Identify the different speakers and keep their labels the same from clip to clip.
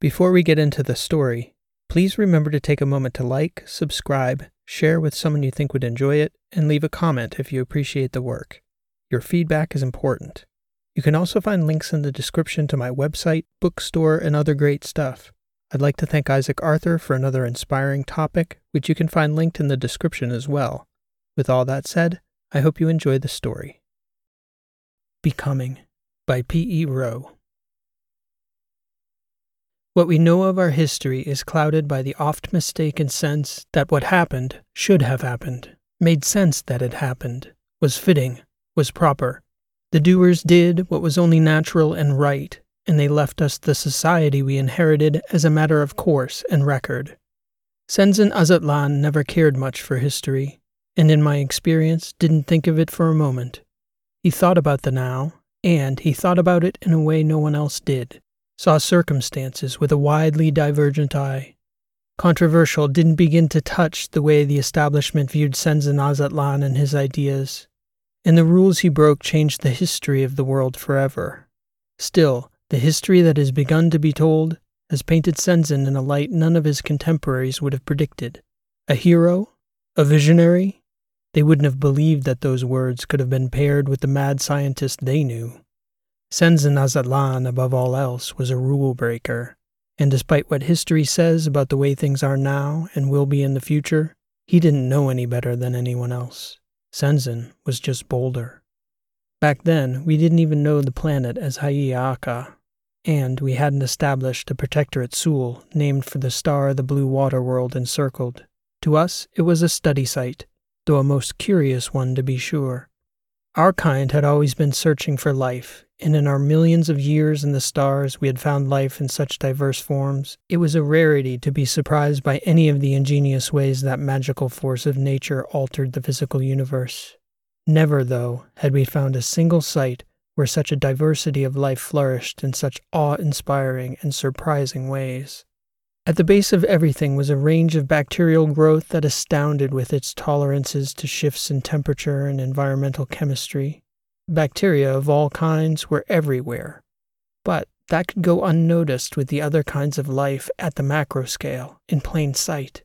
Speaker 1: Before we get into the story, please remember to take a moment to like, subscribe, share with someone you think would enjoy it, and leave a comment if you appreciate the work. Your feedback is important. You can also find links in the description to my website, bookstore, and other great stuff. I'd like to thank Isaac Arthur for another inspiring topic, which you can find linked in the description as well. With all that said, I hope you enjoy the story. Becoming by P. E. Rowe. What we know of our history is clouded by the oft mistaken sense that what happened should have happened, made sense that it happened, was fitting, was proper. The doers did what was only natural and right, and they left us the society we inherited as a matter of course and record. Senzen Azatlan never cared much for history, and in my experience didn't think of it for a moment. He thought about the now, and he thought about it in a way no one else did, saw circumstances with a widely divergent eye. Controversial didn't begin to touch the way the establishment viewed Senzen Azatlan and his ideas, and the rules he broke changed the history of the world forever. Still, the history that has begun to be told has painted Senzen in a light none of his contemporaries would have predicted. A hero? A visionary? They wouldn't have believed that those words could have been paired with the mad scientist they knew. Senzen Azatlan, above all else, was a rule breaker, and despite what history says about the way things are now and will be in the future, he didn't know any better than anyone else. Senzen was just bolder. Back then, we didn't even know the planet as Hayaka, and we hadn't established a protectorate Sul named for the star the blue water world encircled. To us, it was a study site, though a most curious one to be sure. Our kind had always been searching for life, and in our millions of years in the stars we had found life in such diverse forms, it was a rarity to be surprised by any of the ingenious ways that magical force of nature altered the physical universe. Never, though, had we found a single site where such a diversity of life flourished in such awe inspiring and surprising ways. At the base of everything was a range of bacterial growth that astounded with its tolerances to shifts in temperature and environmental chemistry. Bacteria of all kinds were everywhere, but that could go unnoticed with the other kinds of life at the macro scale, in plain sight.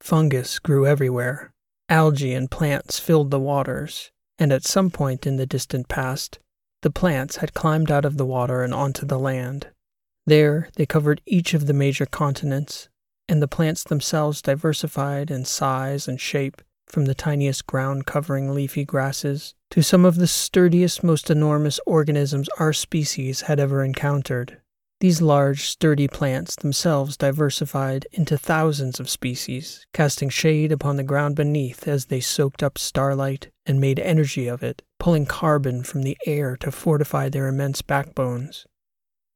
Speaker 1: Fungus grew everywhere. Algae and plants filled the waters, and at some point in the distant past, the plants had climbed out of the water and onto the land. There, they covered each of the major continents, and the plants themselves diversified in size and shape, from the tiniest ground covering leafy grasses to some of the sturdiest, most enormous organisms our species had ever encountered. These large, sturdy plants themselves diversified into thousands of species, casting shade upon the ground beneath as they soaked up starlight and made energy of it, pulling carbon from the air to fortify their immense backbones.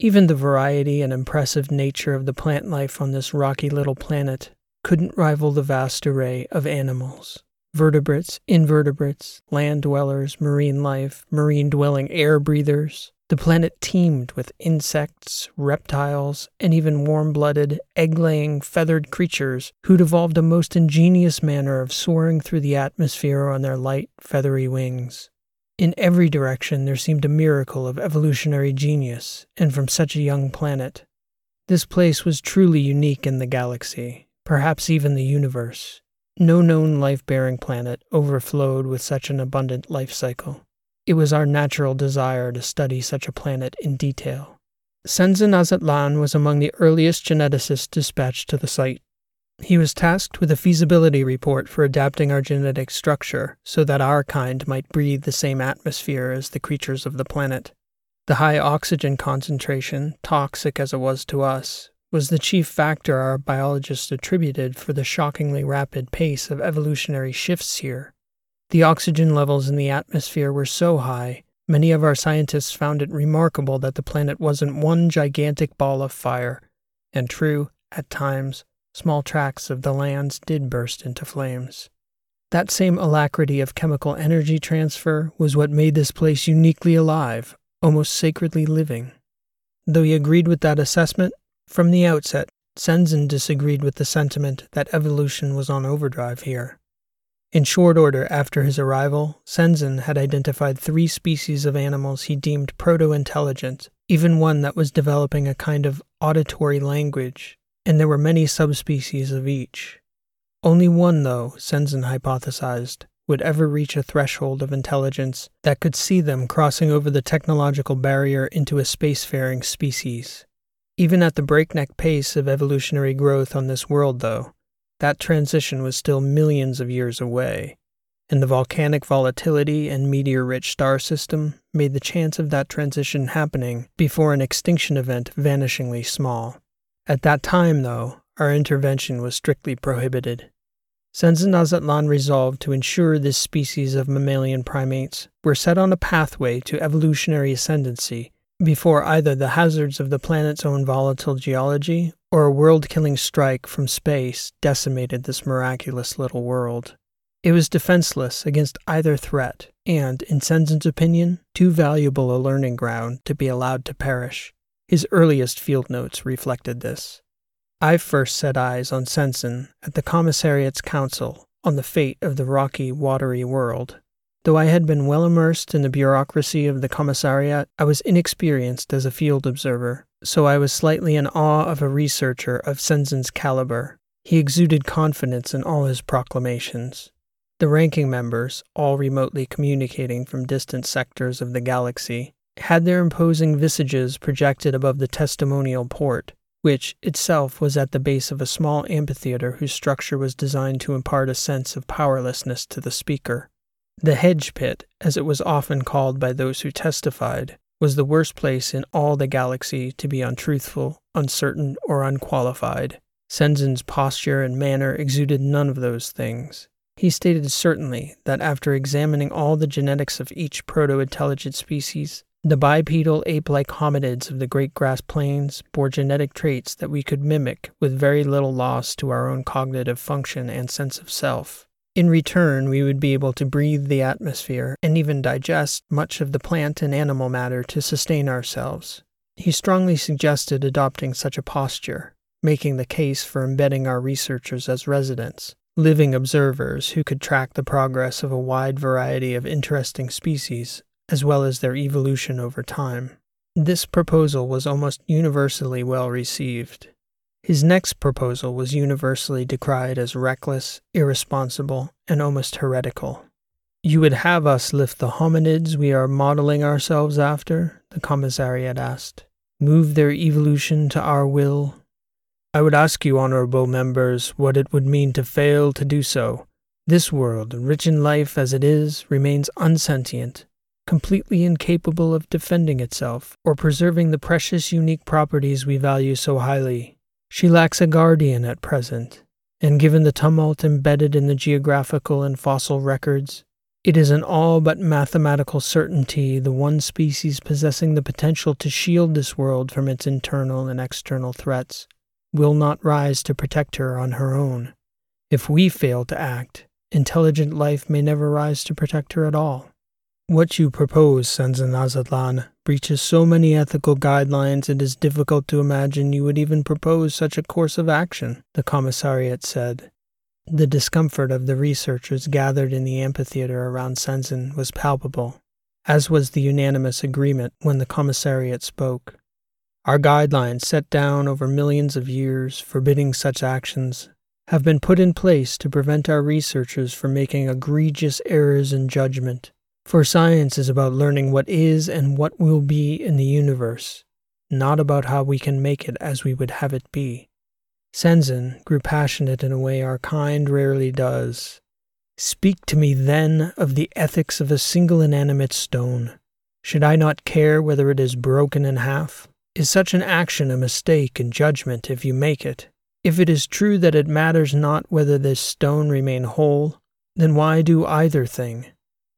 Speaker 1: Even the variety and impressive nature of the plant life on this rocky little planet couldn't rival the vast array of animals. Vertebrates, invertebrates, land dwellers, marine life, marine dwelling air breathers, the planet teemed with insects, reptiles, and even warm blooded, egg laying, feathered creatures who'd evolved a most ingenious manner of soaring through the atmosphere on their light, feathery wings. In every direction there seemed a miracle of evolutionary genius, and from such a young planet. This place was truly unique in the galaxy, perhaps even the universe. No known life bearing planet overflowed with such an abundant life cycle. It was our natural desire to study such a planet in detail. Senzen Azatlan was among the earliest geneticists dispatched to the site. He was tasked with a feasibility report for adapting our genetic structure so that our kind might breathe the same atmosphere as the creatures of the planet. The high oxygen concentration, toxic as it was to us, was the chief factor our biologists attributed for the shockingly rapid pace of evolutionary shifts here. The oxygen levels in the atmosphere were so high, many of our scientists found it remarkable that the planet wasn't one gigantic ball of fire. And true, at times, small tracts of the lands did burst into flames. That same alacrity of chemical energy transfer was what made this place uniquely alive, almost sacredly living. Though he agreed with that assessment, from the outset, Senzen disagreed with the sentiment that evolution was on overdrive here. In short order after his arrival, Senzen had identified three species of animals he deemed proto intelligent even one that was developing a kind of auditory language, and there were many subspecies of each. Only one, though, Senzen hypothesized, would ever reach a threshold of intelligence that could see them crossing over the technological barrier into a spacefaring species. Even at the breakneck pace of evolutionary growth on this world, though, that transition was still millions of years away, and the volcanic volatility and meteor rich star system made the chance of that transition happening before an extinction event vanishingly small. At that time, though, our intervention was strictly prohibited. Senzen Azatlan resolved to ensure this species of mammalian primates were set on a pathway to evolutionary ascendancy before either the hazards of the planet's own volatile geology or a world killing strike from space decimated this miraculous little world. It was defenseless against either threat, and, in Senzen's opinion, too valuable a learning ground to be allowed to perish. His earliest field notes reflected this. I first set eyes on Senzen at the Commissariat's Council on the fate of the rocky, watery world. Though I had been well immersed in the bureaucracy of the Commissariat, I was inexperienced as a field observer, so I was slightly in awe of a researcher of Senzen's caliber. He exuded confidence in all his proclamations. The ranking members, all remotely communicating from distant sectors of the galaxy, had their imposing visages projected above the testimonial port, which itself was at the base of a small amphitheater whose structure was designed to impart a sense of powerlessness to the speaker. The hedge pit, as it was often called by those who testified, was the worst place in all the galaxy to be untruthful, uncertain, or unqualified. Senzen's posture and manner exuded none of those things. He stated certainly that after examining all the genetics of each proto intelligent species, the bipedal ape like hominids of the great grass plains bore genetic traits that we could mimic with very little loss to our own cognitive function and sense of self. In return, we would be able to breathe the atmosphere and even digest much of the plant and animal matter to sustain ourselves. He strongly suggested adopting such a posture, making the case for embedding our researchers as residents, living observers who could track the progress of a wide variety of interesting species as well as their evolution over time. This proposal was almost universally well received. His next proposal was universally decried as reckless, irresponsible, and almost heretical. You would have us lift the hominids we are modeling ourselves after? The commissariat asked. Move their evolution to our will? I would ask you, honorable members, what it would mean to fail to do so. This world, rich in life as it is, remains unsentient, completely incapable of defending itself or preserving the precious unique properties we value so highly. She lacks a guardian at present, and given the tumult embedded in the geographical and fossil records, it is an all but mathematical certainty the one species possessing the potential to shield this world from its internal and external threats will not rise to protect her on her own. If we fail to act, intelligent life may never rise to protect her at all. What you propose, Senzen Azatlan, breaches so many ethical guidelines it is difficult to imagine you would even propose such a course of action, the commissariat said. The discomfort of the researchers gathered in the amphitheater around Senzen was palpable, as was the unanimous agreement when the commissariat spoke. Our guidelines, set down over millions of years forbidding such actions, have been put in place to prevent our researchers from making egregious errors in judgment for science is about learning what is and what will be in the universe, not about how we can make it as we would have it be. Senzen grew passionate in a way our kind rarely does. Speak to me then of the ethics of a single inanimate stone. Should I not care whether it is broken in half? Is such an action a mistake in judgment if you make it? If it is true that it matters not whether this stone remain whole, then why do either thing?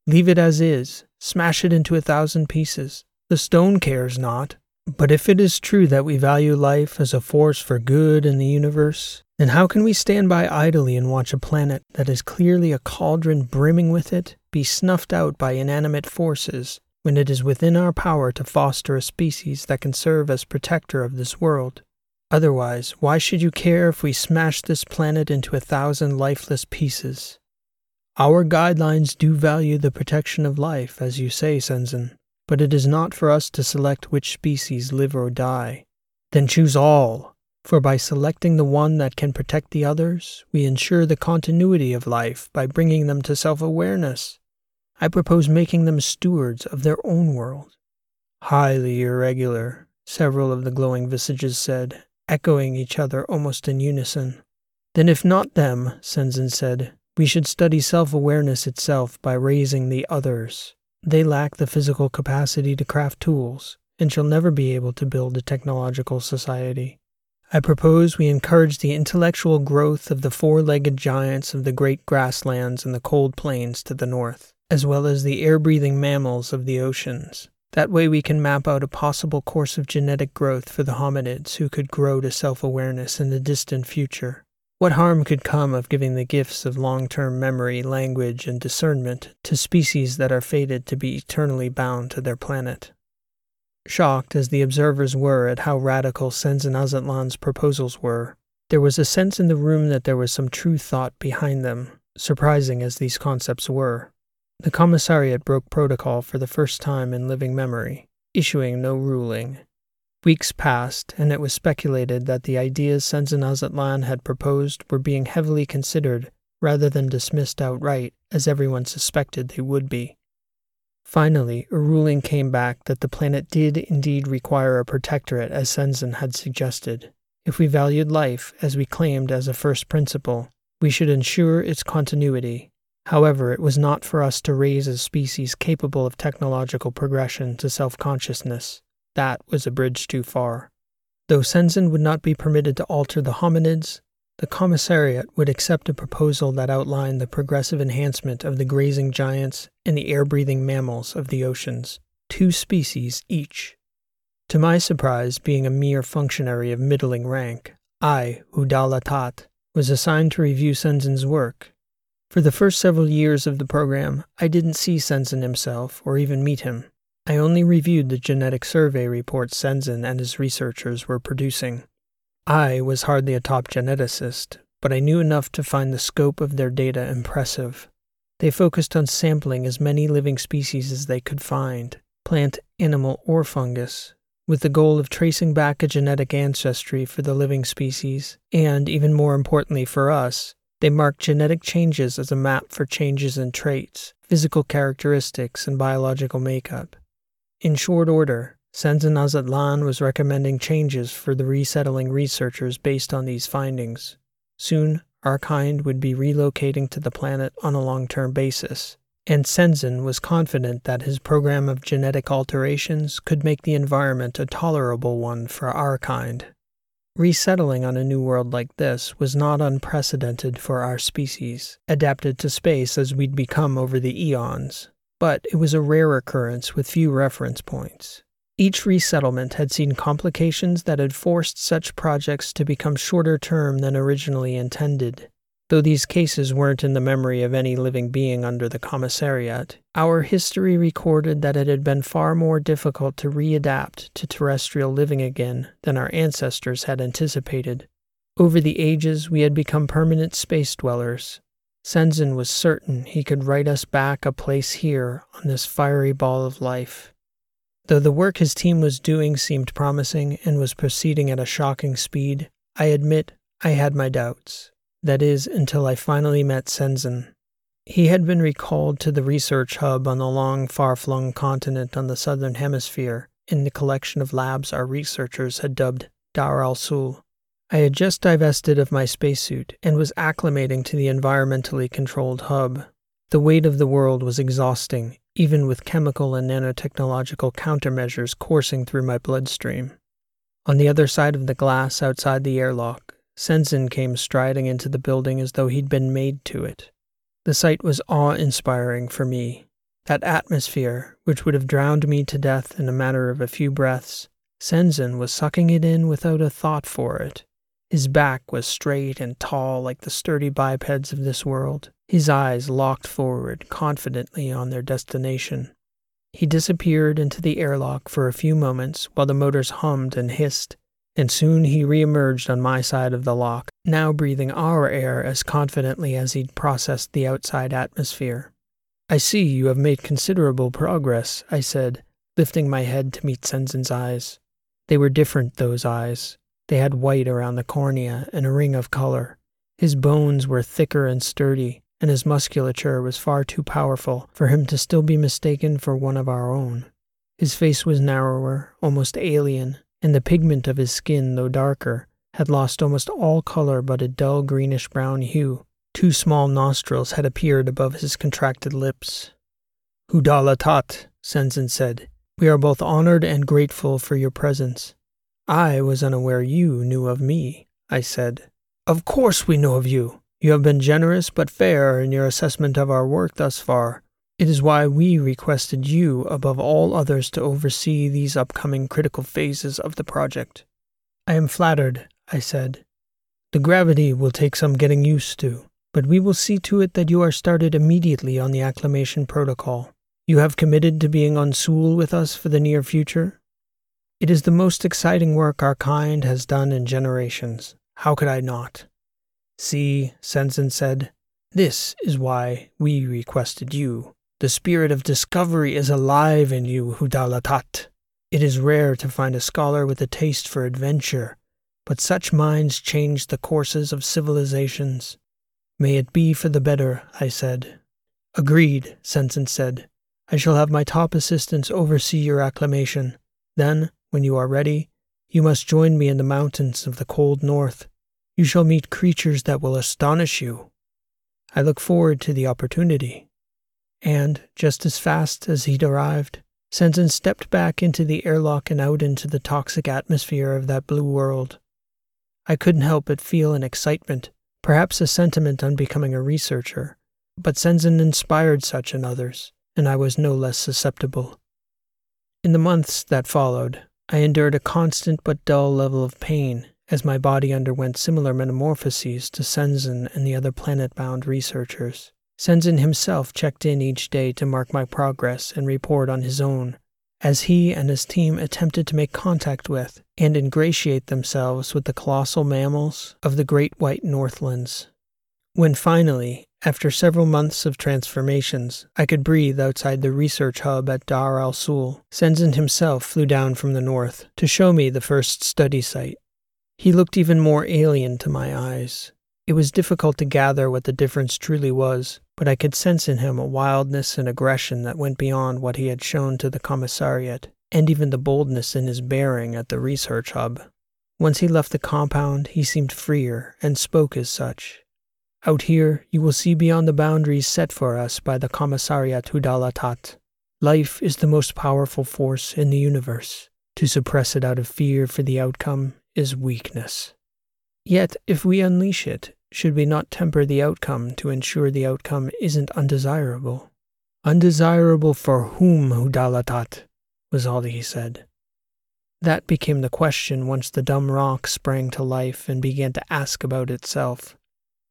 Speaker 1: Leave it as is, smash it into a thousand pieces. The stone cares not. But if it is true that we value life as a force for good in the universe, then how can we stand by idly and watch a planet that is clearly a cauldron brimming with it be snuffed out by inanimate forces when it is within our power to foster a species that can serve as protector of this world? Otherwise, why should you care if we smash this planet into a thousand lifeless pieces? Our guidelines do value the protection of life, as you say, Senzen, but it is not for us to select which species live or die. Then choose all, for by selecting the one that can protect the others, we ensure the continuity of life by bringing them to self awareness. I propose making them stewards of their own world. Highly irregular, several of the glowing visages said, echoing each other almost in unison. Then, if not them, Senzin said, we should study self awareness itself by raising the others. They lack the physical capacity to craft tools and shall never be able to build a technological society. I propose we encourage the intellectual growth of the four legged giants of the great grasslands and the cold plains to the north, as well as the air breathing mammals of the oceans. That way, we can map out a possible course of genetic growth for the hominids who could grow to self awareness in the distant future. What harm could come of giving the gifts of long term memory, language, and discernment to species that are fated to be eternally bound to their planet? Shocked as the observers were at how radical Senzin Azatlan's proposals were, there was a sense in the room that there was some true thought behind them, surprising as these concepts were. The commissariat broke protocol for the first time in living memory, issuing no ruling. Weeks passed, and it was speculated that the ideas Senzin Azatlan had proposed were being heavily considered rather than dismissed outright, as everyone suspected they would be. Finally, a ruling came back that the planet did indeed require a protectorate as Senzin had suggested. If we valued life, as we claimed as a first principle, we should ensure its continuity However, it was not for us to raise a species capable of technological progression to self consciousness. That was a bridge too far. Though Senzin would not be permitted to alter the hominids, the commissariat would accept a proposal that outlined the progressive enhancement of the grazing giants and the air breathing mammals of the oceans, two species each. To my surprise, being a mere functionary of middling rank, I, Hudalatat, was assigned to review Senzin's work for the first several years of the program, I didn't see Senzin himself or even meet him. I only reviewed the genetic survey reports Senzin and his researchers were producing. I was hardly a top geneticist, but I knew enough to find the scope of their data impressive. They focused on sampling as many living species as they could find, plant, animal, or fungus, with the goal of tracing back a genetic ancestry for the living species, and, even more importantly for us, they marked genetic changes as a map for changes in traits, physical characteristics, and biological makeup. In short order, Senzin Azatlan was recommending changes for the resettling researchers based on these findings. Soon, our kind would be relocating to the planet on a long term basis, and Senzin was confident that his program of genetic alterations could make the environment a tolerable one for our kind. Resettling on a new world like this was not unprecedented for our species, adapted to space as we'd become over the eons, but it was a rare occurrence with few reference points. Each resettlement had seen complications that had forced such projects to become shorter term than originally intended, Though these cases weren't in the memory of any living being under the commissariat, our history recorded that it had been far more difficult to readapt to terrestrial living again than our ancestors had anticipated. Over the ages, we had become permanent space dwellers. Senzin was certain he could write us back a place here on this fiery ball of life. Though the work his team was doing seemed promising and was proceeding at a shocking speed, I admit I had my doubts. That is, until I finally met Senzin. He had been recalled to the research hub on the long, far flung continent on the southern hemisphere in the collection of labs our researchers had dubbed Dar al Sul. I had just divested of my spacesuit and was acclimating to the environmentally controlled hub. The weight of the world was exhausting, even with chemical and nanotechnological countermeasures coursing through my bloodstream. On the other side of the glass outside the airlock, Senzin came striding into the building as though he'd been made to it. The sight was awe inspiring for me. That atmosphere, which would have drowned me to death in a matter of a few breaths, Senzin was sucking it in without a thought for it. His back was straight and tall like the sturdy bipeds of this world, his eyes locked forward confidently on their destination. He disappeared into the airlock for a few moments while the motors hummed and hissed and soon he reemerged on my side of the lock, now breathing our air as confidently as he'd processed the outside atmosphere. I see you have made considerable progress, I said, lifting my head to meet Senzen's eyes. They were different, those eyes. They had white around the cornea and a ring of color. His bones were thicker and sturdy, and his musculature was far too powerful for him to still be mistaken for one of our own. His face was narrower, almost alien, and the pigment of his skin, though darker, had lost almost all color but a dull greenish brown hue. Two small nostrils had appeared above his contracted lips. Hudalatat, Senzen said, we are both honored and grateful for your presence. I was unaware you knew of me, I said. Of course we know of you. You have been generous but fair in your assessment of our work thus far. It is why we requested you above all others to oversee these upcoming critical phases of the project. I am flattered, I said. The gravity will take some getting used to, but we will see to it that you are started immediately on the acclimation protocol. You have committed to being on Sul with us for the near future? It is the most exciting work our kind has done in generations. How could I not? See, Senzen said, this is why we requested you. The spirit of discovery is alive in you, Hudalatat. It is rare to find a scholar with a taste for adventure, but such minds change the courses of civilizations. May it be for the better, I said. Agreed, Senzen said. I shall have my top assistants oversee your acclimation. Then, when you are ready, you must join me in the mountains of the cold north. You shall meet creatures that will astonish you. I look forward to the opportunity. And, just as fast as he'd arrived, Senzen stepped back into the airlock and out into the toxic atmosphere of that blue world. I couldn't help but feel an excitement, perhaps a sentiment on becoming a researcher, but Senzen inspired such in others, and I was no less susceptible. In the months that followed, I endured a constant but dull level of pain as my body underwent similar metamorphoses to Senzen and the other planet bound researchers. Senzen himself checked in each day to mark my progress and report on his own, as he and his team attempted to make contact with and ingratiate themselves with the colossal mammals of the great white northlands. When finally, after several months of transformations, I could breathe outside the research hub at Dar al Sul, Senzen himself flew down from the north to show me the first study site. He looked even more alien to my eyes. It was difficult to gather what the difference truly was, but I could sense in him a wildness and aggression that went beyond what he had shown to the commissariat, and even the boldness in his bearing at the research hub. Once he left the compound, he seemed freer and spoke as such. Out here, you will see beyond the boundaries set for us by the Commissariat Hudalatat. Life is the most powerful force in the universe. To suppress it out of fear for the outcome is weakness. Yet, if we unleash it, should we not temper the outcome to ensure the outcome isn't undesirable? Undesirable for whom, Hudalatat? was all he said. That became the question once the dumb rock sprang to life and began to ask about itself.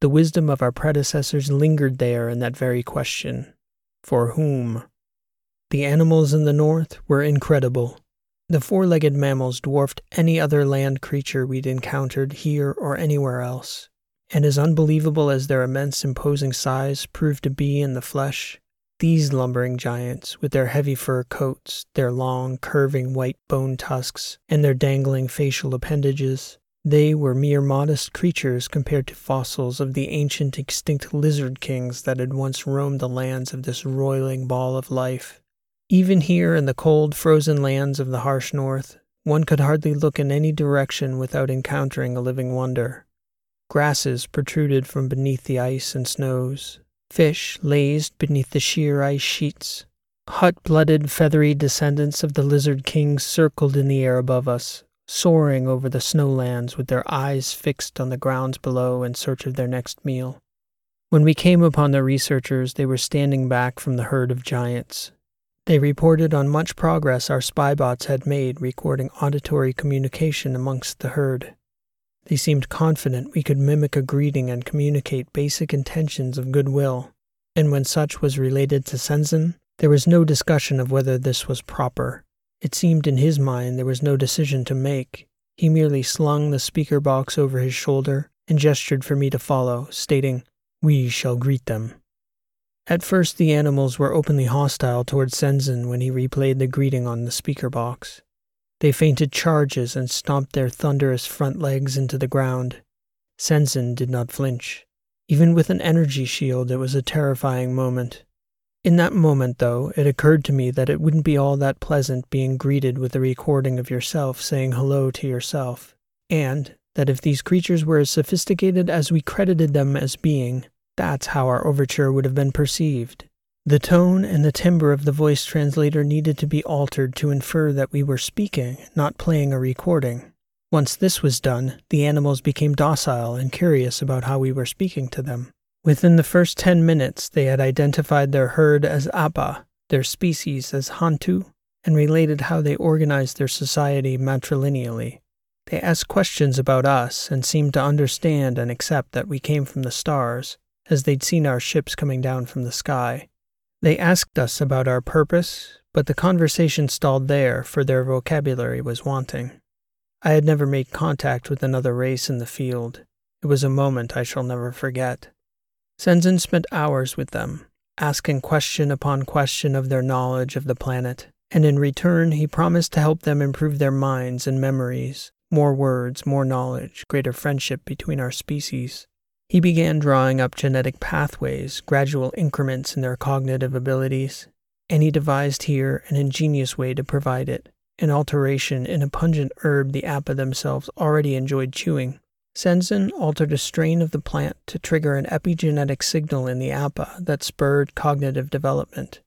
Speaker 1: The wisdom of our predecessors lingered there in that very question. For whom? The animals in the north were incredible. The four legged mammals dwarfed any other land creature we'd encountered here or anywhere else and as unbelievable as their immense imposing size proved to be in the flesh, these lumbering giants, with their heavy fur coats, their long, curving white bone tusks, and their dangling facial appendages, they were mere modest creatures compared to fossils of the ancient extinct lizard kings that had once roamed the lands of this roiling ball of life. Even here in the cold, frozen lands of the harsh north, one could hardly look in any direction without encountering a living wonder. Grasses protruded from beneath the ice and snows. Fish lazed beneath the sheer ice sheets. Hot blooded, feathery descendants of the lizard kings circled in the air above us, soaring over the snowlands with their eyes fixed on the grounds below in search of their next meal. When we came upon the researchers, they were standing back from the herd of giants. They reported on much progress our spybots had made recording auditory communication amongst the herd. They seemed confident we could mimic a greeting and communicate basic intentions of goodwill, and when such was related to Senzen, there was no discussion of whether this was proper. It seemed in his mind there was no decision to make. He merely slung the speaker box over his shoulder and gestured for me to follow, stating, We shall greet them. At first, the animals were openly hostile towards Senzin when he replayed the greeting on the speaker box. They feinted charges and stomped their thunderous front legs into the ground. Senzin did not flinch. Even with an energy shield, it was a terrifying moment. In that moment, though, it occurred to me that it wouldn't be all that pleasant being greeted with a recording of yourself saying hello to yourself, and that if these creatures were as sophisticated as we credited them as being, that's how our overture would have been perceived. The tone and the timbre of the voice translator needed to be altered to infer that we were speaking, not playing a recording. Once this was done, the animals became docile and curious about how we were speaking to them. Within the first ten minutes, they had identified their herd as Appa, their species as Hantu, and related how they organized their society matrilineally. They asked questions about us and seemed to understand and accept that we came from the stars, as they'd seen our ships coming down from the sky. They asked us about our purpose, but the conversation stalled there, for their vocabulary was wanting. I had never made contact with another race in the field. It was a moment I shall never forget. Senzin spent hours with them, asking question upon question of their knowledge of the planet, and in return he promised to help them improve their minds and memories, more words, more knowledge, greater friendship between our species. He began drawing up genetic pathways, gradual increments in their cognitive abilities, and he devised here an ingenious way to provide it an alteration in a pungent herb the Appa themselves already enjoyed chewing. Senzin altered a strain of the plant to trigger an epigenetic signal in the Appa that spurred cognitive development.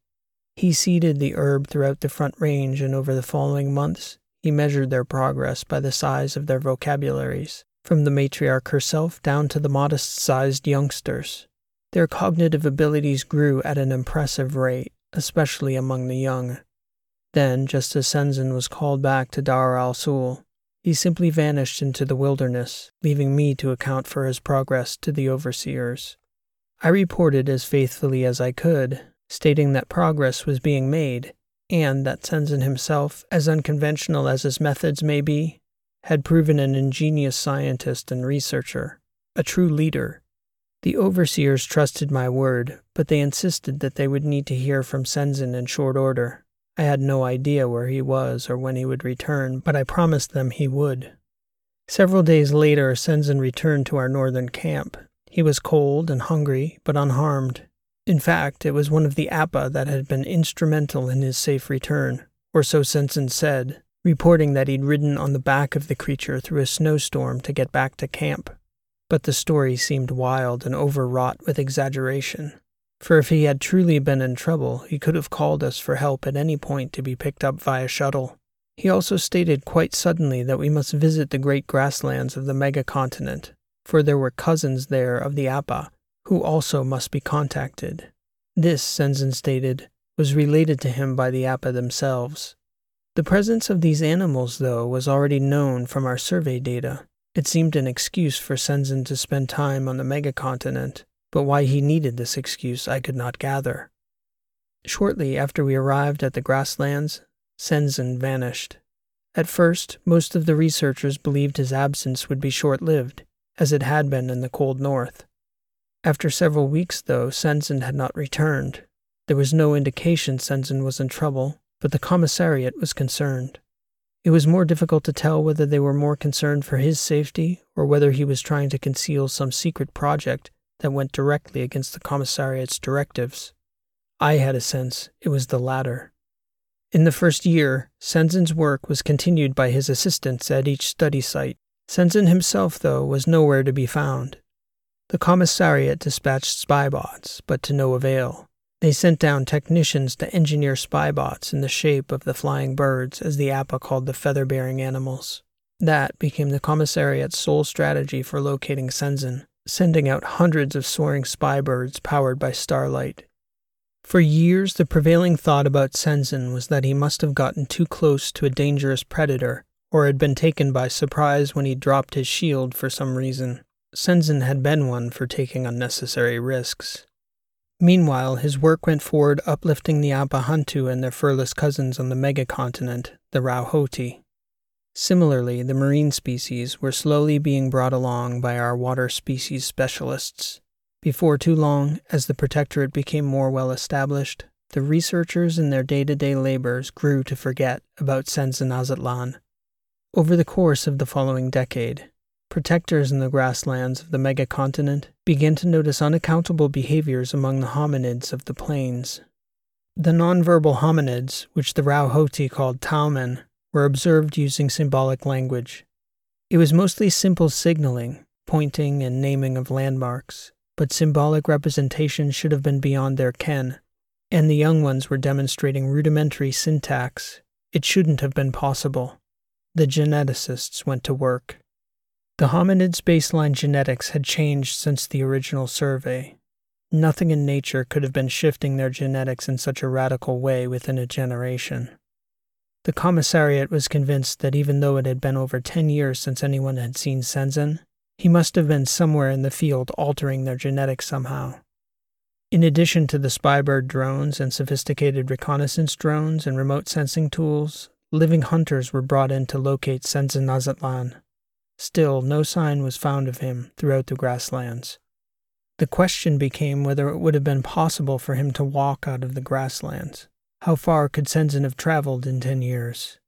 Speaker 1: He seeded the herb throughout the Front Range, and over the following months, he measured their progress by the size of their vocabularies from the matriarch herself down to the modest sized youngsters. Their cognitive abilities grew at an impressive rate, especially among the young. Then, just as Senzin was called back to Dar al Sul, he simply vanished into the wilderness, leaving me to account for his progress to the overseers. I reported as faithfully as I could, stating that progress was being made, and that Senzin himself, as unconventional as his methods may be, had proven an ingenious scientist and researcher, a true leader. The overseers trusted my word, but they insisted that they would need to hear from Senzin in short order. I had no idea where he was or when he would return, but I promised them he would. Several days later, Senzin returned to our northern camp. He was cold and hungry, but unharmed. In fact, it was one of the Appa that had been instrumental in his safe return, or so Senzin said, reporting that he'd ridden on the back of the creature through a snowstorm to get back to camp. But the story seemed wild and overwrought with exaggeration. For if he had truly been in trouble, he could have called us for help at any point to be picked up via shuttle. He also stated quite suddenly that we must visit the great grasslands of the megacontinent, for there were cousins there of the Appa, who also must be contacted. This, Senzin stated, was related to him by the Appa themselves. The presence of these animals, though, was already known from our survey data. It seemed an excuse for Senzin to spend time on the megacontinent, but why he needed this excuse I could not gather. Shortly after we arrived at the grasslands, Senzin vanished. At first, most of the researchers believed his absence would be short lived, as it had been in the cold north. After several weeks, though, Senzin had not returned. There was no indication Senzin was in trouble, but the commissariat was concerned. It was more difficult to tell whether they were more concerned for his safety or whether he was trying to conceal some secret project that went directly against the commissariat's directives. I had a sense it was the latter. In the first year, Senzin's work was continued by his assistants at each study site. Senzin himself, though, was nowhere to be found. The commissariat dispatched spy bots, but to no avail. They sent down technicians to engineer spy bots in the shape of the flying birds, as the Appa called the feather bearing animals. That became the commissariat's sole strategy for locating Senzin, sending out hundreds of soaring spy birds powered by starlight. For years, the prevailing thought about Senzin was that he must have gotten too close to a dangerous predator, or had been taken by surprise when he dropped his shield for some reason. Senzin had been one for taking unnecessary risks. Meanwhile, his work went forward uplifting the Apahantu and their furless cousins on the megacontinent, the Rauhoti. Similarly, the marine species were slowly being brought along by our water species specialists. Before too long, as the Protectorate became more well established, the researchers in their day to day labors grew to forget about Senzen Azatlan. Over the course of the following decade, protectors in the grasslands of the megacontinent began to notice unaccountable behaviors among the hominids of the plains. The nonverbal hominids, which the Rauhoti called Taumen, were observed using symbolic language. It was mostly simple signaling, pointing, and naming of landmarks, but symbolic representation should have been beyond their ken and the young ones were demonstrating rudimentary syntax, it shouldn't have been possible. The geneticists went to work. The hominids' baseline genetics had changed since the original survey. Nothing in nature could have been shifting their genetics in such a radical way within a generation. The commissariat was convinced that even though it had been over 10 years since anyone had seen Senzen, he must have been somewhere in the field altering their genetics somehow. In addition to the Spybird drones and sophisticated reconnaissance drones and remote sensing tools, living hunters were brought in to locate Senzen Azatlan. Still, no sign was found of him throughout the grasslands. The question became whether it would have been possible for him to walk out of the grasslands. How far could Senzen have traveled in ten years?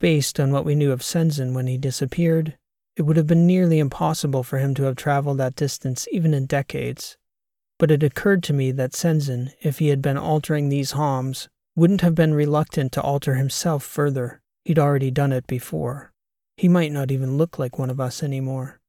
Speaker 1: Based on what we knew of Senzen when he disappeared, it would have been nearly impossible for him to have traveled that distance even in decades. But it occurred to me that Senzen, if he had been altering these homs, wouldn't have been reluctant to alter himself further. He'd already done it before. He might not even look like one of us anymore.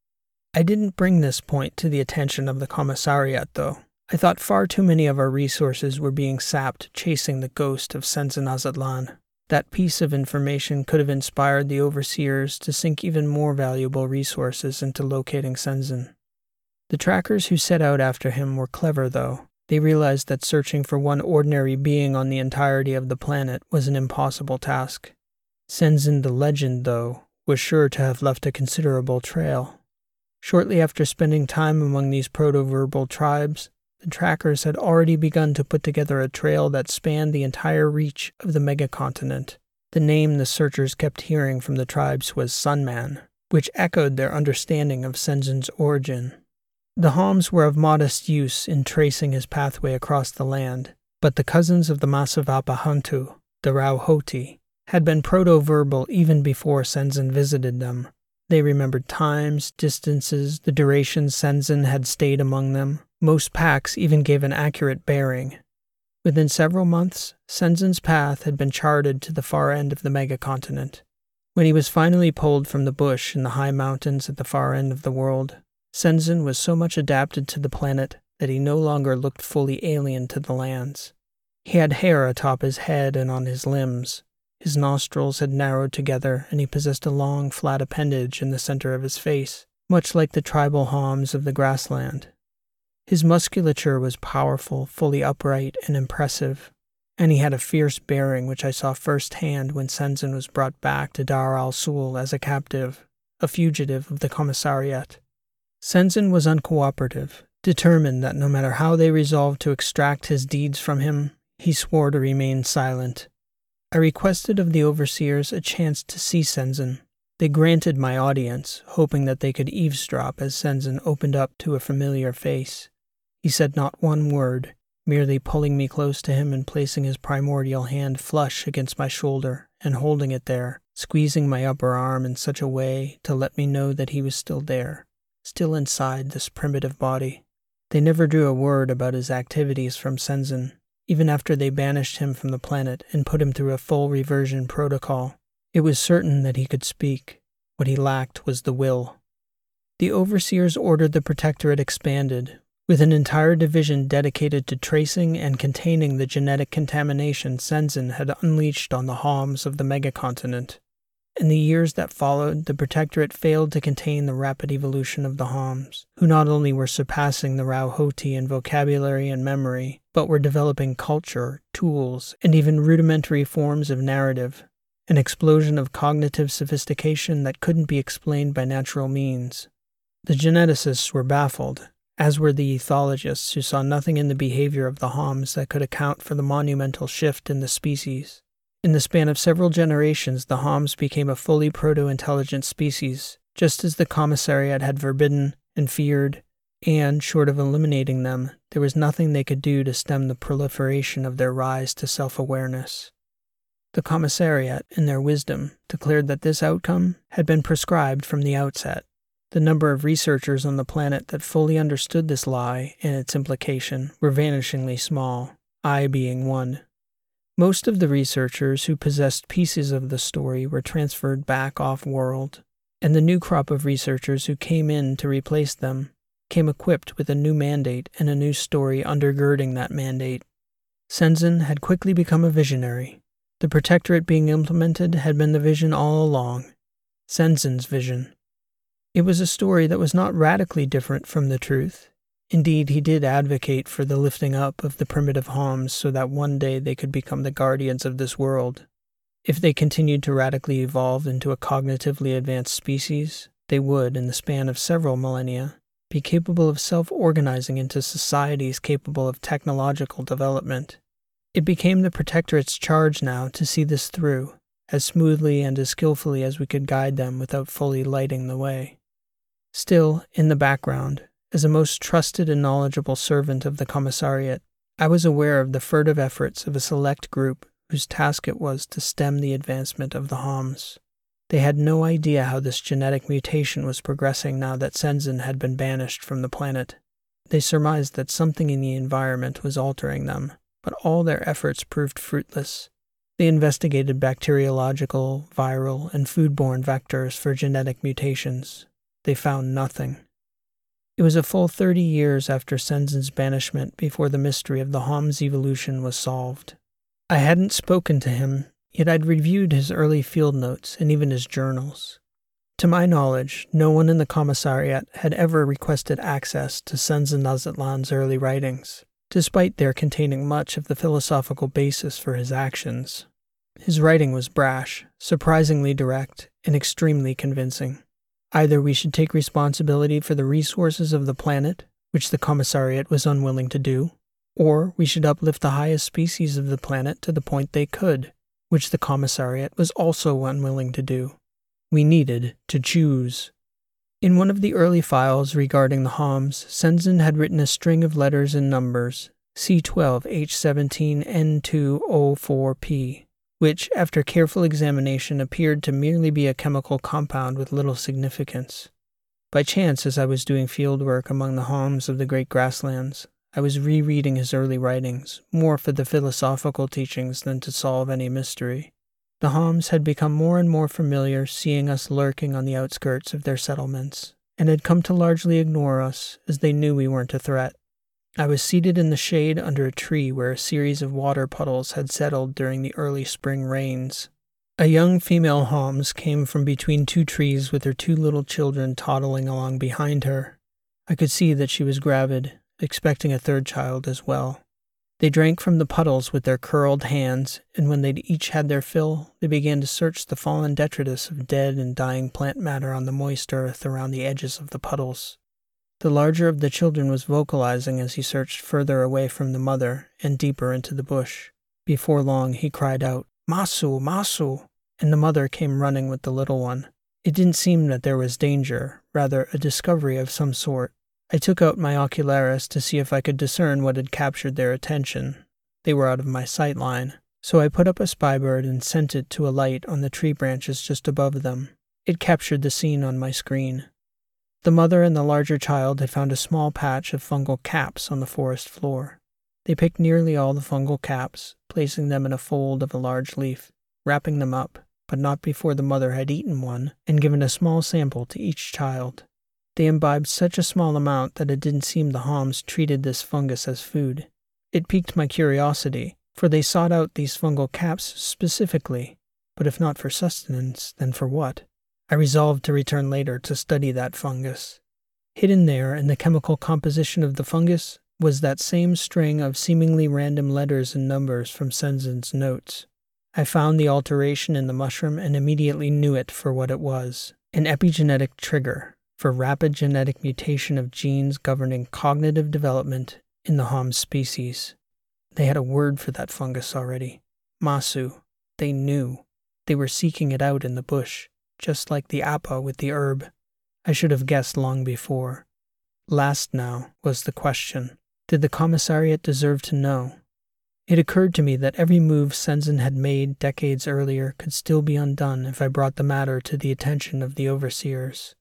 Speaker 1: I didn't bring this point to the attention of the commissariat, though. I thought far too many of our resources were being sapped chasing the ghost of Senzen Azatlan. That piece of information could have inspired the overseers to sink even more valuable resources into locating Senzen. The trackers who set out after him were clever, though. They realized that searching for one ordinary being on the entirety of the planet was an impossible task. Senzen the legend, though, was sure to have left a considerable trail. Shortly after spending time among these proto-verbal tribes, the trackers had already begun to put together a trail that spanned the entire reach of the megacontinent. The name the searchers kept hearing from the tribes was Sunman, which echoed their understanding of Senzen's origin. The Homs were of modest use in tracing his pathway across the land, but the cousins of the Masavapahantu, the Rauhoti, had been proto-verbal even before Senzen visited them. They remembered times, distances, the duration Senzen had stayed among them. Most packs even gave an accurate bearing. Within several months, Senzen's path had been charted to the far end of the megacontinent. When he was finally pulled from the bush in the high mountains at the far end of the world, Senzen was so much adapted to the planet that he no longer looked fully alien to the lands. He had hair atop his head and on his limbs. His nostrils had narrowed together, and he possessed a long, flat appendage in the center of his face, much like the tribal Homs of the grassland. His musculature was powerful, fully upright, and impressive, and he had a fierce bearing which I saw firsthand when Senzen was brought back to Dar al Sul as a captive, a fugitive of the commissariat. Senzen was uncooperative, determined that no matter how they resolved to extract his deeds from him, he swore to remain silent. I requested of the overseers a chance to see Senzen. They granted my audience, hoping that they could eavesdrop as Senzen opened up to a familiar face. He said not one word, merely pulling me close to him and placing his primordial hand flush against my shoulder and holding it there, squeezing my upper arm in such a way to let me know that he was still there still inside this primitive body. They never drew a word about his activities from Senzen, even after they banished him from the planet and put him through a full reversion protocol. It was certain that he could speak. What he lacked was the will. The overseers ordered the protectorate expanded, with an entire division dedicated to tracing and containing the genetic contamination Senzen had unleashed on the Homs of the megacontinent. In the years that followed, the Protectorate failed to contain the rapid evolution of the Homs, who not only were surpassing the Rauhoti in vocabulary and memory, but were developing culture, tools, and even rudimentary forms of narrative, an explosion of cognitive sophistication that couldn't be explained by natural means. The geneticists were baffled, as were the ethologists who saw nothing in the behavior of the Homs that could account for the monumental shift in the species. In the span of several generations, the Homs became a fully proto intelligent species, just as the Commissariat had forbidden and feared and, short of eliminating them, there was nothing they could do to stem the proliferation of their rise to self awareness. The Commissariat, in their wisdom, declared that this outcome had been prescribed from the outset. The number of researchers on the planet that fully understood this lie and its implication were vanishingly small, I being one. Most of the researchers who possessed pieces of the story were transferred back off world, and the new crop of researchers who came in to replace them came equipped with a new mandate and a new story undergirding that mandate. Senzen had quickly become a visionary. The protectorate being implemented had been the vision all along. Senzen's vision. It was a story that was not radically different from the truth. Indeed, he did advocate for the lifting up of the primitive Homs so that one day they could become the guardians of this world. If they continued to radically evolve into a cognitively advanced species, they would, in the span of several millennia, be capable of self organizing into societies capable of technological development. It became the Protectorate's charge now to see this through, as smoothly and as skillfully as we could guide them without fully lighting the way. Still, in the background, as a most trusted and knowledgeable servant of the Commissariat, I was aware of the furtive efforts of a select group whose task it was to stem the advancement of the Homs. They had no idea how this genetic mutation was progressing now that Senzen had been banished from the planet. They surmised that something in the environment was altering them, but all their efforts proved fruitless. They investigated bacteriological, viral, and foodborne vectors for genetic mutations, they found nothing. It was a full 30 years after Senzen's banishment before the mystery of the Hom's evolution was solved. I hadn't spoken to him, yet I'd reviewed his early field notes and even his journals. To my knowledge, no one in the commissariat had ever requested access to Senzen Azatlan's early writings, despite their containing much of the philosophical basis for his actions. His writing was brash, surprisingly direct, and extremely convincing. Either we should take responsibility for the resources of the planet, which the Commissariat was unwilling to do, or we should uplift the highest species of the planet to the point they could, which the Commissariat was also unwilling to do. We needed to choose. In one of the early files regarding the Homs, Senzen had written a string of letters and numbers C12H17N2O4P which, after careful examination, appeared to merely be a chemical compound with little significance. By chance, as I was doing field work among the Homs of the great grasslands, I was rereading his early writings, more for the philosophical teachings than to solve any mystery. The Homs had become more and more familiar seeing us lurking on the outskirts of their settlements, and had come to largely ignore us, as they knew we weren't a threat. I was seated in the shade under a tree where a series of water puddles had settled during the early spring rains. A young female Homs came from between two trees with her two little children toddling along behind her. I could see that she was gravid, expecting a third child as well. They drank from the puddles with their curled hands, and when they'd each had their fill, they began to search the fallen detritus of dead and dying plant matter on the moist earth around the edges of the puddles. The larger of the children was vocalizing as he searched further away from the mother and deeper into the bush. Before long, he cried out, Masu, Masu, and the mother came running with the little one. It didn't seem that there was danger, rather, a discovery of some sort. I took out my ocularis to see if I could discern what had captured their attention. They were out of my sight line, so I put up a spybird and sent it to alight on the tree branches just above them. It captured the scene on my screen. The mother and the larger child had found a small patch of fungal caps on the forest floor. They picked nearly all the fungal caps, placing them in a fold of a large leaf, wrapping them up, but not before the mother had eaten one and given a small sample to each child. They imbibed such a small amount that it didn't seem the Homs treated this fungus as food. It piqued my curiosity, for they sought out these fungal caps specifically, but if not for sustenance, then for what? I resolved to return later to study that fungus. Hidden there in the chemical composition of the fungus was that same string of seemingly random letters and numbers from Senzen's notes. I found the alteration in the mushroom and immediately knew it for what it was an epigenetic trigger for rapid genetic mutation of genes governing cognitive development in the Hom species. They had a word for that fungus already Masu. They knew. They were seeking it out in the bush just like the appa with the herb. I should have guessed long before. Last now was the question. Did the commissariat deserve to know? It occurred to me that every move Senzen had made decades earlier could still be undone if I brought the matter to the attention of the overseers.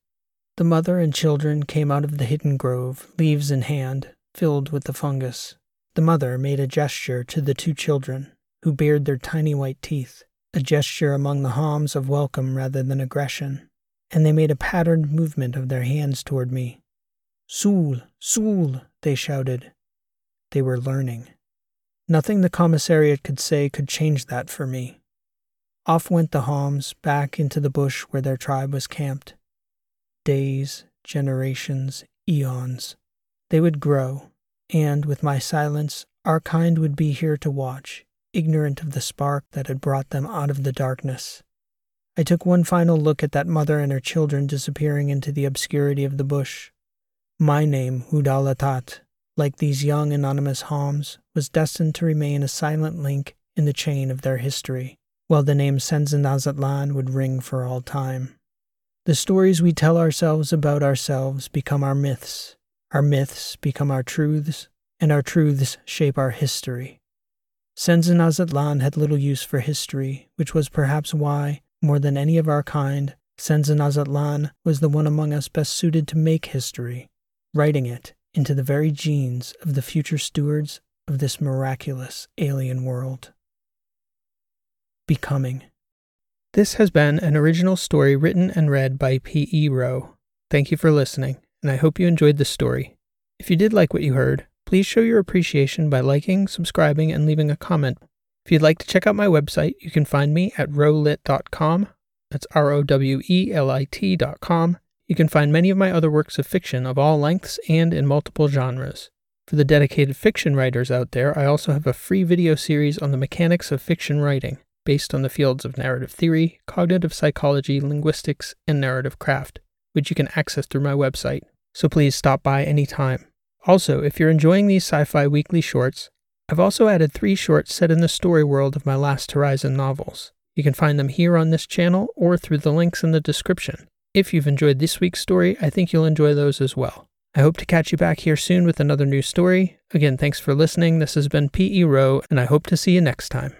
Speaker 1: The mother and children came out of the hidden grove, leaves in hand, filled with the fungus. The mother made a gesture to the two children, who bared their tiny white teeth, a gesture among the Homs of welcome rather than aggression, and they made a patterned movement of their hands toward me. Sul, Sul, they shouted. They were learning. Nothing the commissariat could say could change that for me. Off went the Homs back into the bush where their tribe was camped. Days, generations, eons. They would grow, and with my silence, our kind would be here to watch, ignorant of the spark that had brought them out of the darkness. I took one final look at that mother and her children disappearing into the obscurity of the bush. My name, Hudalatat, like these young anonymous Homs, was destined to remain a silent link in the chain of their history, while the name Senzen Azatlan would ring for all time. The stories we tell ourselves about ourselves become our myths, our myths become our truths, and our truths shape our history. Senzen Azatlan had little use for history, which was perhaps why, more than any of our kind, Senzen Azatlan was the one among us best suited to make history, writing it into the very genes of the future stewards of this miraculous alien world. Becoming. This has been an original story written and read by P.E. Rowe. Thank you for listening, and I hope you enjoyed the story. If you did like what you heard, please show your appreciation by liking, subscribing, and leaving a comment. If you'd like to check out my website, you can find me at rowelit.com. That's R O W E L I T.com you can find many of my other works of fiction of all lengths and in multiple genres. For the dedicated fiction writers out there, I also have a free video series on the mechanics of fiction writing, based on the fields of narrative theory, cognitive psychology, linguistics, and narrative craft, which you can access through my website. So please stop by anytime. Also, if you're enjoying these sci fi weekly shorts, I've also added three shorts set in the story world of my Last Horizon novels. You can find them here on this channel or through the links in the description. If you've enjoyed this week's story, I think you'll enjoy those as well. I hope to catch you back here soon with another new story. Again, thanks for listening. This has been P.E. Rowe, and I hope to see you next time.